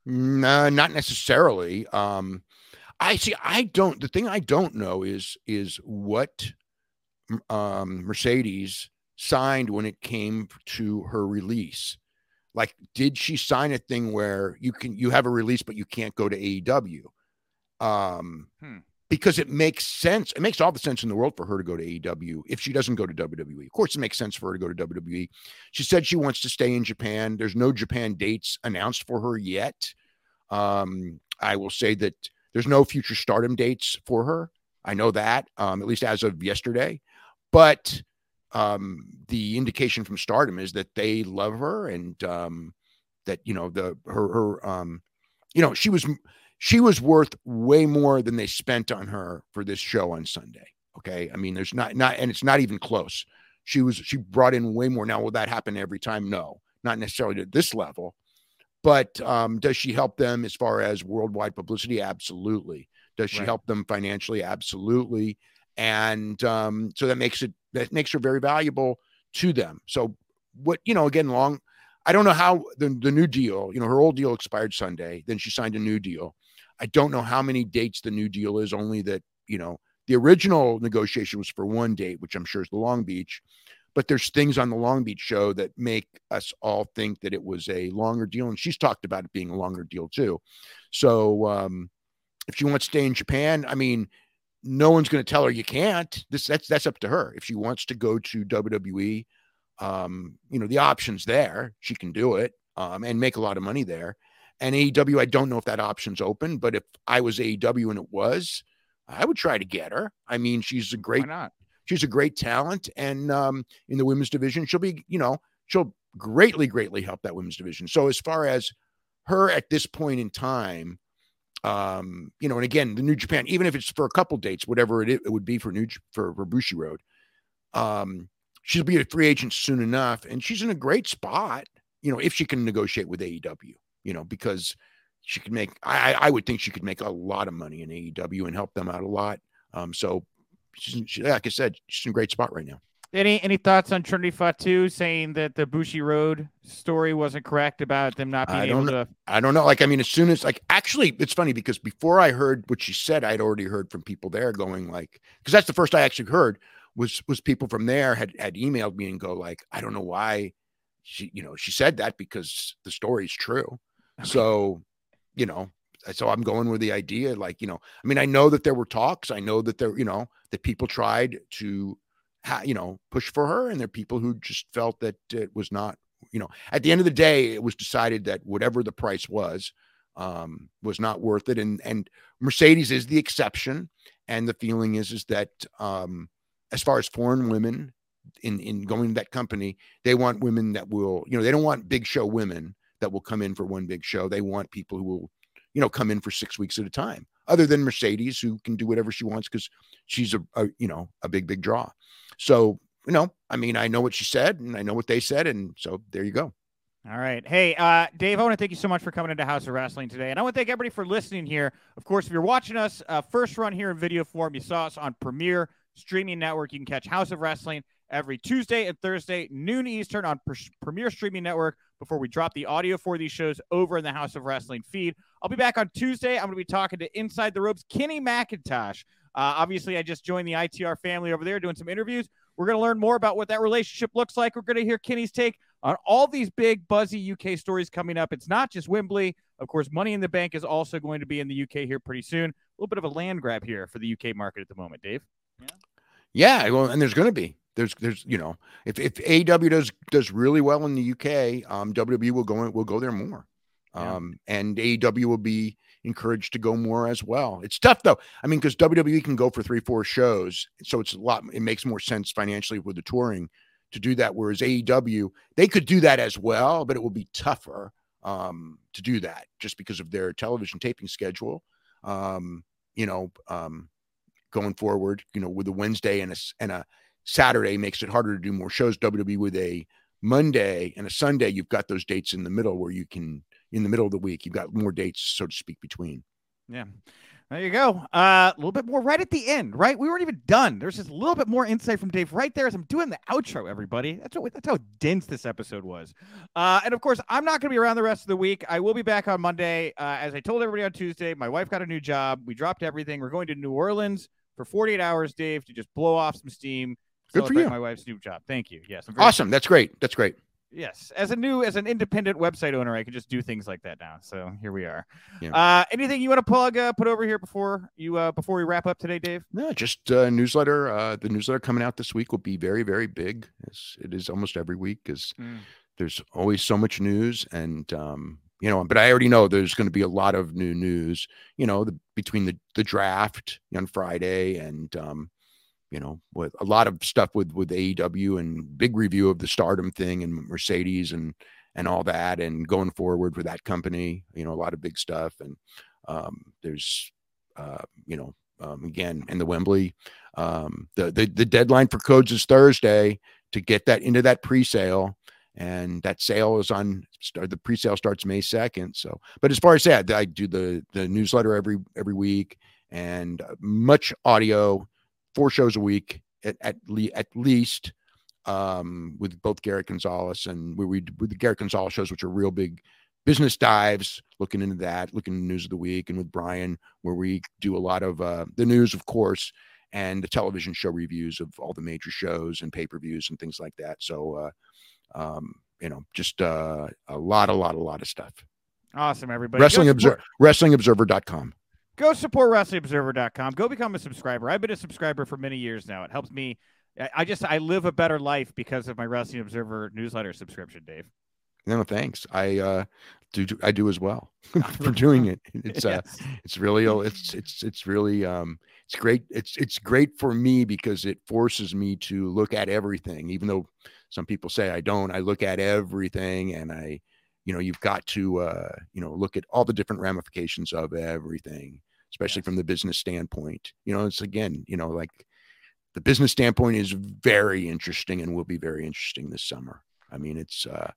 Speaker 2: No, not necessarily. Um, I see. I don't. The thing I don't know is is what um, Mercedes signed when it came to her release? Like, did she sign a thing where you can you have a release, but you can't go to AEW? Um, hmm. Because it makes sense. It makes all the sense in the world for her to go to AEW if she doesn't go to WWE. Of course, it makes sense for her to go to WWE. She said she wants to stay in Japan. There's no Japan dates announced for her yet. Um, I will say that there's no future stardom dates for her. I know that, um, at least as of yesterday. But um, the indication from Stardom is that they love her and um, that you know the her her um, you know she was she was worth way more than they spent on her for this show on Sunday. Okay, I mean there's not not and it's not even close. She was she brought in way more. Now will that happen every time? No, not necessarily at this level. But um, does she help them as far as worldwide publicity? Absolutely. Does she right. help them financially? Absolutely. And um, so that makes it that makes her very valuable to them. So what you know, again, long. I don't know how the the new deal. You know, her old deal expired Sunday. Then she signed a new deal. I don't know how many dates the new deal is. Only that you know the original negotiation was for one date, which I'm sure is the Long Beach. But there's things on the Long Beach show that make us all think that it was a longer deal, and she's talked about it being a longer deal too. So um, if she wants to stay in Japan, I mean, no one's going to tell her you can't. This that's that's up to her. If she wants to go to WWE, um, you know, the options there, she can do it um, and make a lot of money there. And AEW, I don't know if that option's open, but if I was AEW and it was, I would try to get her. I mean, she's a great, she's a great talent, and um, in the women's division, she'll be, you know, she'll greatly, greatly help that women's division. So as far as her at this point in time, um, you know, and again, the New Japan, even if it's for a couple dates, whatever it, it would be for New for, for Bushiroad, um, she'll be a free agent soon enough, and she's in a great spot. You know, if she can negotiate with AEW, you know, because she could make. I I would think she could make a lot of money in AEW and help them out a lot. Um, so she's she, like I said, she's in a great spot right now.
Speaker 1: Any any thoughts on Trinity Fatu saying that the Bushiroad story wasn't correct about them not being able
Speaker 2: know.
Speaker 1: to?
Speaker 2: I don't know. Like, I mean, as soon as like actually, it's funny because before I heard what she said, I'd already heard from people there going like, because that's the first I actually heard was was people from there had had emailed me and go like, I don't know why she you know she said that because the story's true. So, you know, so I'm going with the idea like you know, I mean, I know that there were talks. I know that there you know that people tried to ha- you know, push for her. And there are people who just felt that it was not, you know, at the end of the day, it was decided that whatever the price was, um, was not worth it. And and Mercedes is the exception. And the feeling is is that um, as far as foreign women in in going to that company, they want women that will, you know, they don't want big show women that will come in for one big show. They want people who will, you know, come in for six weeks at a time. Other than Mercedes, who can do whatever she wants because she's a, a you know a big big draw. So, you know, I mean, I know what she said and I know what they said. And so there you go.
Speaker 1: All right. Hey, uh, Dave, I want to thank you so much for coming into Haus of Wrestling today. And I want to thank everybody for listening here. Of course, if you're watching us uh, first run here in video form, you saw us on Premier Streaming Network. You can catch Haus of Wrestling every Tuesday and Thursday, noon Eastern on Premier Streaming Network before we drop the audio for these shows over in the Haus of Wrestling feed. I'll be back on Tuesday. I'm going to be talking to Inside the Ropes, Kenny McIntosh. Uh, obviously, I just joined the ITR family over there doing some interviews. We're going to learn more about what that relationship looks like. We're going to hear Kenny's take on all these big, buzzy UK stories coming up. It's not just Wembley. Of course, Money in the Bank is also going to be in the UK here pretty soon. A little bit of a land grab here for the UK market at the moment, Dave.
Speaker 2: Yeah. Yeah, well, and there's going to be there's there's you know if if AW does does really well in the UK, um, WWE will go will go there more, um, and AEW will be encouraged to go more as well. It's tough though. I mean, because WWE can go for three, four shows, so it's a lot. It makes more sense financially with the touring to do that. Whereas AEW, they could do that as well, but it will be tougher um, to do that just because of their television taping schedule. Um, you know, um, going forward, you know, with a Wednesday and a and a Saturday makes it harder to do more shows. WWE with a Monday and a Sunday, you've got those dates in the middle where you can in the middle of the week. You've got more dates, so to speak, between.
Speaker 1: Yeah. There you go. Uh, a little bit more right at the end, right? We weren't even done. There's just a little bit more insight from Dave right there as I'm doing the outro, everybody. That's what that's how dense this episode was. Uh, and of course, I'm not going to be around the rest of the week. I will be back on Monday. Uh, as I told everybody on Tuesday, my wife got a new job. We dropped everything. We're going to New Orleans for 48 hours, Dave, to just blow off some steam.
Speaker 2: Good for you.
Speaker 1: My wife's new job. Thank you. Yes.
Speaker 2: awesome. That's great. That's great.
Speaker 1: Yes, as a new as an independent website owner, I can just do things like that now. So here we are. Yeah. Uh, anything you want to plug? Uh, put over here before you uh, before we wrap up today, Dave?
Speaker 2: No, just uh, newsletter. Uh, the newsletter coming out this week will be very very big. As it is almost every week, because mm. there's always so much news, and um, you know. But I already know there's going to be a lot of new news. You know, the, between the the draft on Friday and um, you know, with a lot of stuff with with AEW and big review of the Stardom thing and Mercedes and and all that, and going forward with that company, you know, a lot of big stuff. And um, there's, uh, you know, um, again, in the Wembley, um, the, the the deadline for codes is Thursday to get that into that pre-sale, and that sale is on. The pre-sale starts May second. So, but as far as that, I do the the newsletter every every week and much audio four shows a week at at, le- at least um, with both Garrett Gonzalez and we we with the Garrett Gonzalez shows, which are real big business dives, looking into that, looking into news of the week, and with Brian, where we do a lot of uh, the news, of course, and the television show reviews of all the major shows and pay per views and things like that. So, uh, um, you know, just uh, a lot, a lot, a lot of stuff.
Speaker 1: Awesome, everybody.
Speaker 2: Wrestling Observer, WrestlingObserver.com.
Speaker 1: go support WrestlingObserver.com. Go become a subscriber. I've been a subscriber for many years now. It helps me. I just I live a better life because of my Wrestling Observer newsletter subscription, Dave.
Speaker 2: No, thanks. I uh, do. I do as well [laughs] for doing it. [laughs] It's uh, yes. it's really it's it's it's really um, it's great. It's it's great for me because it forces me to look at everything, even though some people say I don't. I look at everything, and I, you know, you've got to uh, you know look at all the different ramifications of everything, especially yes. from the business standpoint. You know, it's again, you know, like the business standpoint is very interesting and will be very interesting this summer. I mean, it's uh,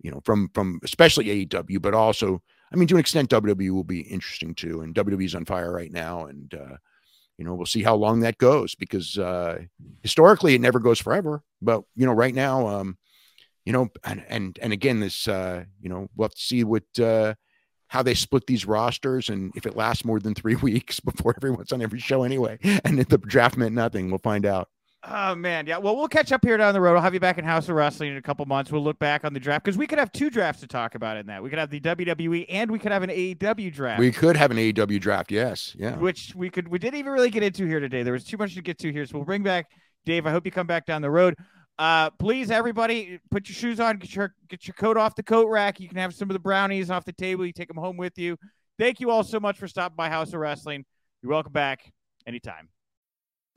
Speaker 2: you know, from from especially AEW, but also, I mean, to an extent, WWE will be interesting too. And WWE is on fire right now, and uh, you know, we'll see how long that goes because uh, historically it never goes forever. But you know, right now, um, you know, and and and again, this, uh, you know, we'll have to see what uh, how they split these rosters and if it lasts more than three [laughs] weeks before everyone's on every show anyway. [laughs] And if the draft meant nothing, we'll find out.
Speaker 1: Oh man, yeah. Well, we'll catch up here down the road. I'll have you back in Haus of Wrestling in a couple months. We'll look back on the draft because we could have two drafts to talk about in that. We could have the WWE and we could have an AEW draft.
Speaker 2: We could have an AEW draft, yes, yeah.
Speaker 1: Which we could. We didn't even really get into here today. There was too much to get to here, so we'll bring back Dave. I hope you come back down the road. Uh, please, everybody, put your shoes on, get your get your coat off the coat rack. You can have some of the brownies off the table. You take them home with you. Thank you all so much for stopping by Haus of Wrestling. You're welcome back anytime.